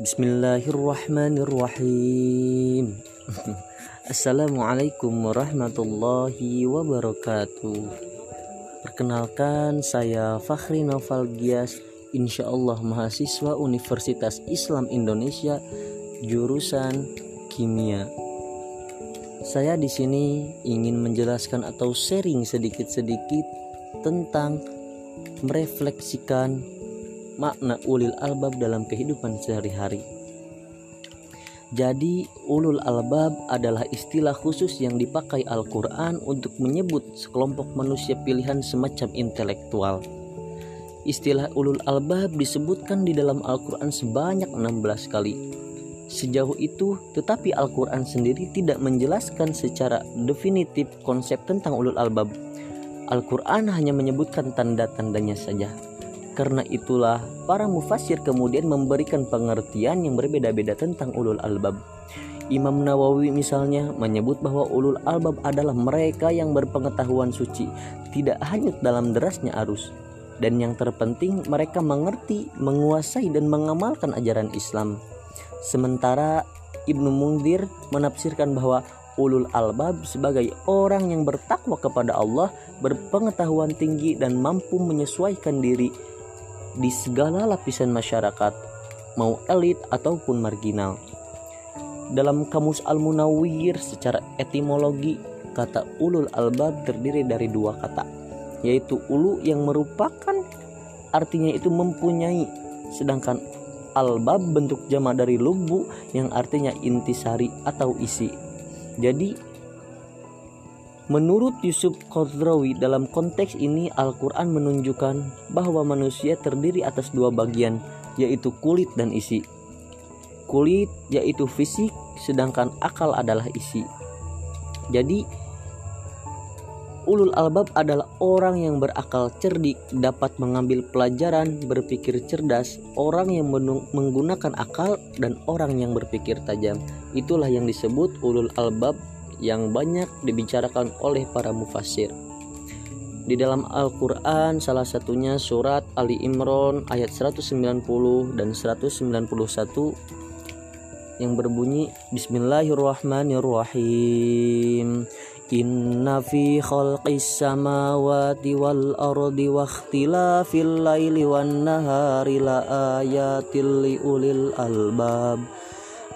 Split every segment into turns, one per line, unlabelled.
Bismillahirrahmanirrahim. Assalamualaikum warahmatullahi wabarakatuh. Perkenalkan saya Fakhri Noval Gias, insya Allah mahasiswa Universitas Islam Indonesia, jurusan kimia. Saya di sini ingin menjelaskan atau sharing sedikit-sedikit tentang merefleksikan makna ulil albab dalam kehidupan sehari-hari. Jadi, ulul albab adalah istilah khusus yang dipakai Al-Quran untuk menyebut sekelompok manusia pilihan semacam intelektual. Istilah ulul albab disebutkan di dalam Al-Quran sebanyak 16 kali. Sejauh itu, tetapi Al-Quran sendiri tidak menjelaskan secara definitif konsep tentang ulul albab. Al-Quran hanya menyebutkan tanda-tandanya saja. Karena itulah para mufasir kemudian memberikan pengertian yang berbeda-beda tentang ulul albab. Imam Nawawi misalnya menyebut bahwa ulul albab adalah mereka yang berpengetahuan suci, tidak hanyut dalam derasnya arus. Dan yang terpenting mereka mengerti, menguasai dan mengamalkan ajaran Islam. Sementara Ibnu Mungdir menafsirkan bahwa ulul albab sebagai orang yang bertakwa kepada Allah, berpengetahuan tinggi dan mampu menyesuaikan diri di segala lapisan masyarakat, mau elit ataupun marginal. Dalam kamus Al-Munawwir secara etimologi, kata ulul albab terdiri dari dua kata, yaitu ulu yang merupakan artinya itu mempunyai, sedangkan albab bentuk jama dari lubu yang artinya intisari atau isi. Jadi Menurut Yusuf Qadrawi dalam konteks ini Al-Quran menunjukkan bahwa manusia terdiri atas dua bagian yaitu kulit dan isi. Kulit yaitu fisik sedangkan akal adalah isi. Jadi ulul albab adalah orang yang berakal cerdik, dapat mengambil pelajaran, berpikir cerdas, orang yang menggunakan akal dan orang yang berpikir tajam. Itulah yang disebut ulul albab yang banyak dibicarakan oleh para mufasir. Di dalam Al-Quran salah satunya surat Ali Imran ayat 190 dan 191 yang berbunyi Bismillahirrahmanirrahim Inna fi khalqis samawati wal ardi wa ikhtilafil laili wan nahari la ayatil li ulil albab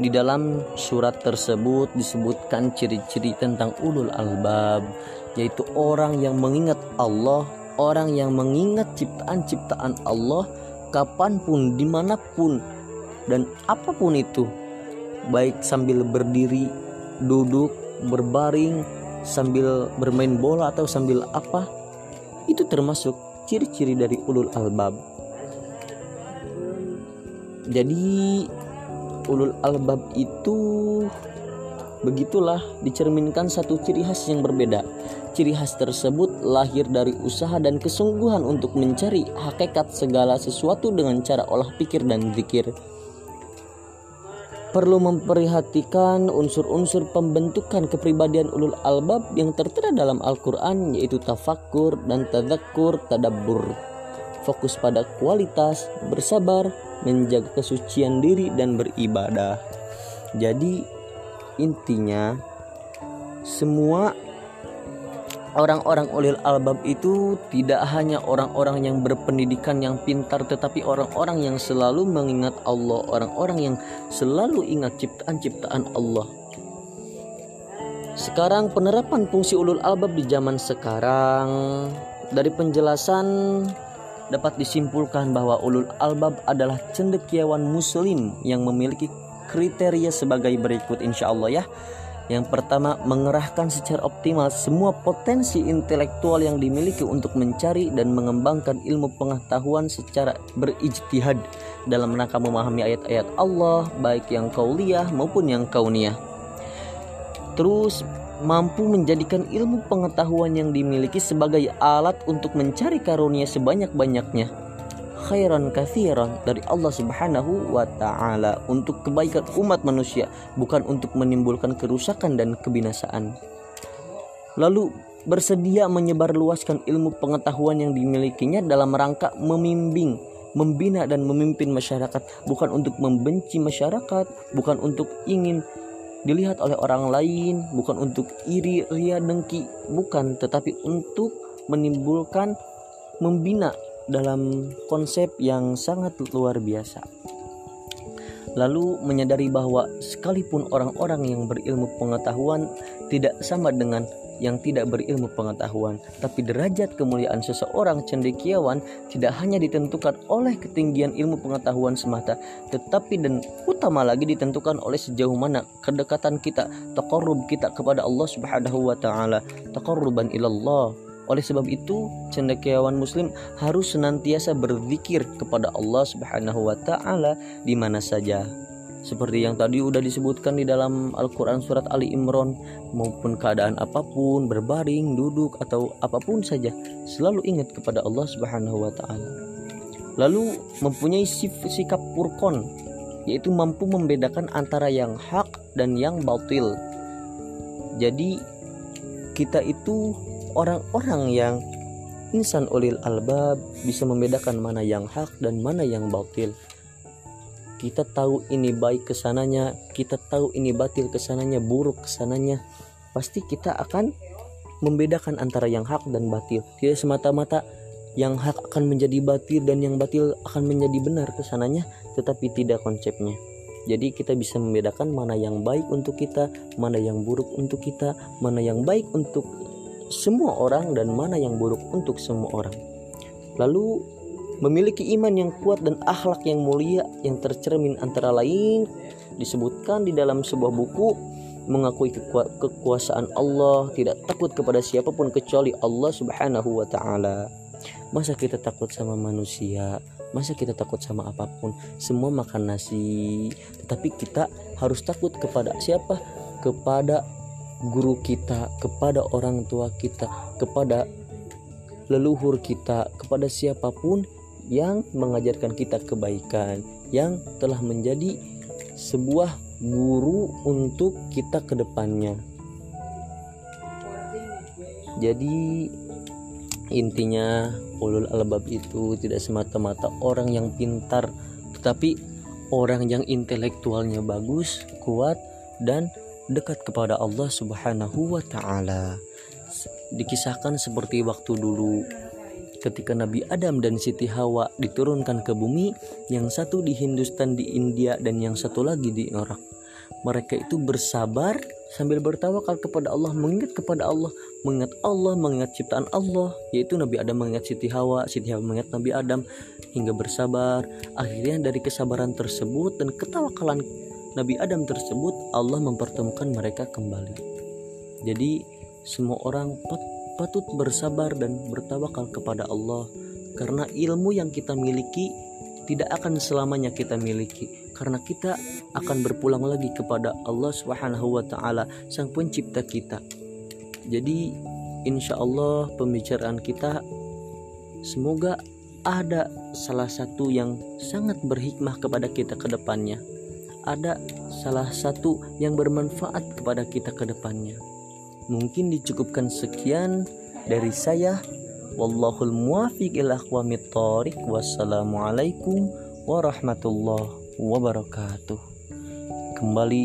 Di dalam surat tersebut disebutkan ciri-ciri tentang ulul albab, yaitu orang yang mengingat Allah, orang yang mengingat ciptaan-ciptaan Allah kapan pun, di mana pun, dan apa pun itu, baik sambil berdiri, duduk, berbaring, sambil bermain bola atau sambil apa, itu termasuk ciri-ciri dari ulul albab. Jadi ulul albab itu begitulah dicerminkan satu ciri khas yang berbeda. Ciri khas tersebut lahir dari usaha dan kesungguhan untuk mencari hakikat segala sesuatu dengan cara olah pikir dan zikir. Perlu memperhatikan unsur-unsur pembentukan kepribadian ulul albab yang tertera dalam Al-Quran yaitu tafakkur dan tadakkur tadabbur. Fokus pada kualitas, bersabar, menjaga kesucian diri dan beribadah. Jadi intinya semua orang-orang ulil albab itu tidak hanya orang-orang yang berpendidikan yang pintar tetapi orang-orang yang selalu mengingat Allah, orang-orang yang selalu ingat ciptaan-ciptaan Allah. Sekarang penerapan fungsi ulul albab di zaman sekarang dari penjelasan dapat disimpulkan bahwa ulul albab adalah cendekiawan muslim yang memiliki kriteria sebagai berikut insya Allah ya. Yang pertama mengerahkan secara optimal semua potensi intelektual yang dimiliki untuk mencari dan mengembangkan ilmu pengetahuan secara berijtihad dalam rangka memahami ayat-ayat Allah baik yang kauliyah maupun yang kauniyah terus mampu menjadikan ilmu pengetahuan yang dimiliki sebagai alat untuk mencari karunia sebanyak-banyaknya. Khairan kathiran dari Allah Subhanahu wa taala untuk kebaikan umat manusia bukan untuk menimbulkan kerusakan dan kebinasaan. Lalu bersedia menyebarluaskan ilmu pengetahuan yang dimilikinya dalam rangka membimbing membina dan memimpin masyarakat bukan untuk membenci masyarakat bukan untuk ingin dilihat oleh orang lain, bukan untuk iri, ria, dengki, bukan, tetapi untuk menimbulkan membina dalam konsep yang sangat luar biasa. Lalu menyadari bahwa sekalipun orang-orang yang berilmu pengetahuan tidak sama dengan yang tidak berilmu pengetahuan, tapi derajat kemuliaan seseorang cendekiawan tidak hanya ditentukan oleh ketinggian ilmu pengetahuan semata, tetapi dan utama lagi ditentukan oleh sejauh mana kedekatan kita, taqarrub kita kepada Allah Subhanahu wa taala, taqarruban ilallah. Oleh sebab itu, cendekiawan muslim harus senantiasa berzikir kepada Allah Subhanahu wa taala di mana saja. Seperti yang tadi udah disebutkan di dalam Al-Quran surat Ali Imran maupun keadaan apa pun berbaring duduk atau apa pun saja selalu ingat kepada Allah Subhanahu wa lalu mempunyai sikap purkon yaitu mampu membedakan antara yang hak dan yang batil. Jadi kita itu orang-orang yang insan ulil albab bisa membedakan mana yang hak dan mana yang batil. Kita tahu ini baik ke sananya kita tahu ini batil ke sananya buruk ke sananya. Pasti kita akan membedakan antara yang hak dan batil. Tidak semata-mata yang hak akan menjadi batil dan yang batil akan menjadi benar ke sananya tetapi tidak konsepnya. Jadi kita bisa membedakan mana yang baik untuk kita mana yang buruk untuk kita mana yang baik untuk semua orang dan mana yang buruk untuk semua orang. Lalu memiliki iman yang kuat dan akhlak yang mulia yang tercermin antara lain disebutkan di dalam sebuah buku mengakui kekuasaan Allah tidak takut kepada siapa pun kecuali Allah Subhanahu wa taala. Masa kita takut sama manusia? Masa kita takut sama apa pun? Semua makan nasi. Tetapi kita harus takut kepada siapa? Kepada guru kita kepada orang tua kita kepada leluhur kita kepada siapa pun yang mengajarkan kita kebaikan, yang telah menjadi sebuah guru untuk kita ke depannya. Jadi intinya ulul albab itu tidak semata-mata orang yang pintar, tetapi orang yang intelektualnya bagus, kuat dan dekat kepada Allah Subhanahu wa taala. Dikisahkan seperti waktu dulu ketika Nabi Adam dan Siti Hawa diturunkan ke bumi, yang satu di Hindustan di India dan yang satu lagi di Irak. Mereka itu bersabar sambil bertawakal kepada Allah, mengingat kepada Allah, mengingat Allah, mengingat ciptaan Allah, yaitu Nabi Adam mengingat Siti Hawa, Siti Hawa mengingat Nabi Adam, hingga bersabar. Akhirnya dari kesabaran tersebut dan ketawakalan Nabi Adam tersebut, Allah mempertemukan mereka kembali. Jadi semua orang patut bersabar dan bertawakal kepada Allah karena ilmu yang kita miliki tidak akan selamanya kita miliki karena kita akan berpulang lagi kepada Allah taala sang pencipta kita. Jadi insya Allah pembicaraan kita semoga ada salah satu yang sangat berhikmah kepada kita ke depannya. Ada salah satu yang bermanfaat kepada kita ke depannya. Mungkin dicukupkan sekian dari saya. Wallahul muwafiq ila aqwamit thoriq. Wassalamualaikum warahmatullahi wabarakatuh. Kembali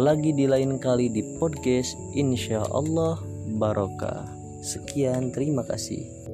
lagi di lain kali di podcast Insya Allah Barokah. Sekian, terima kasih.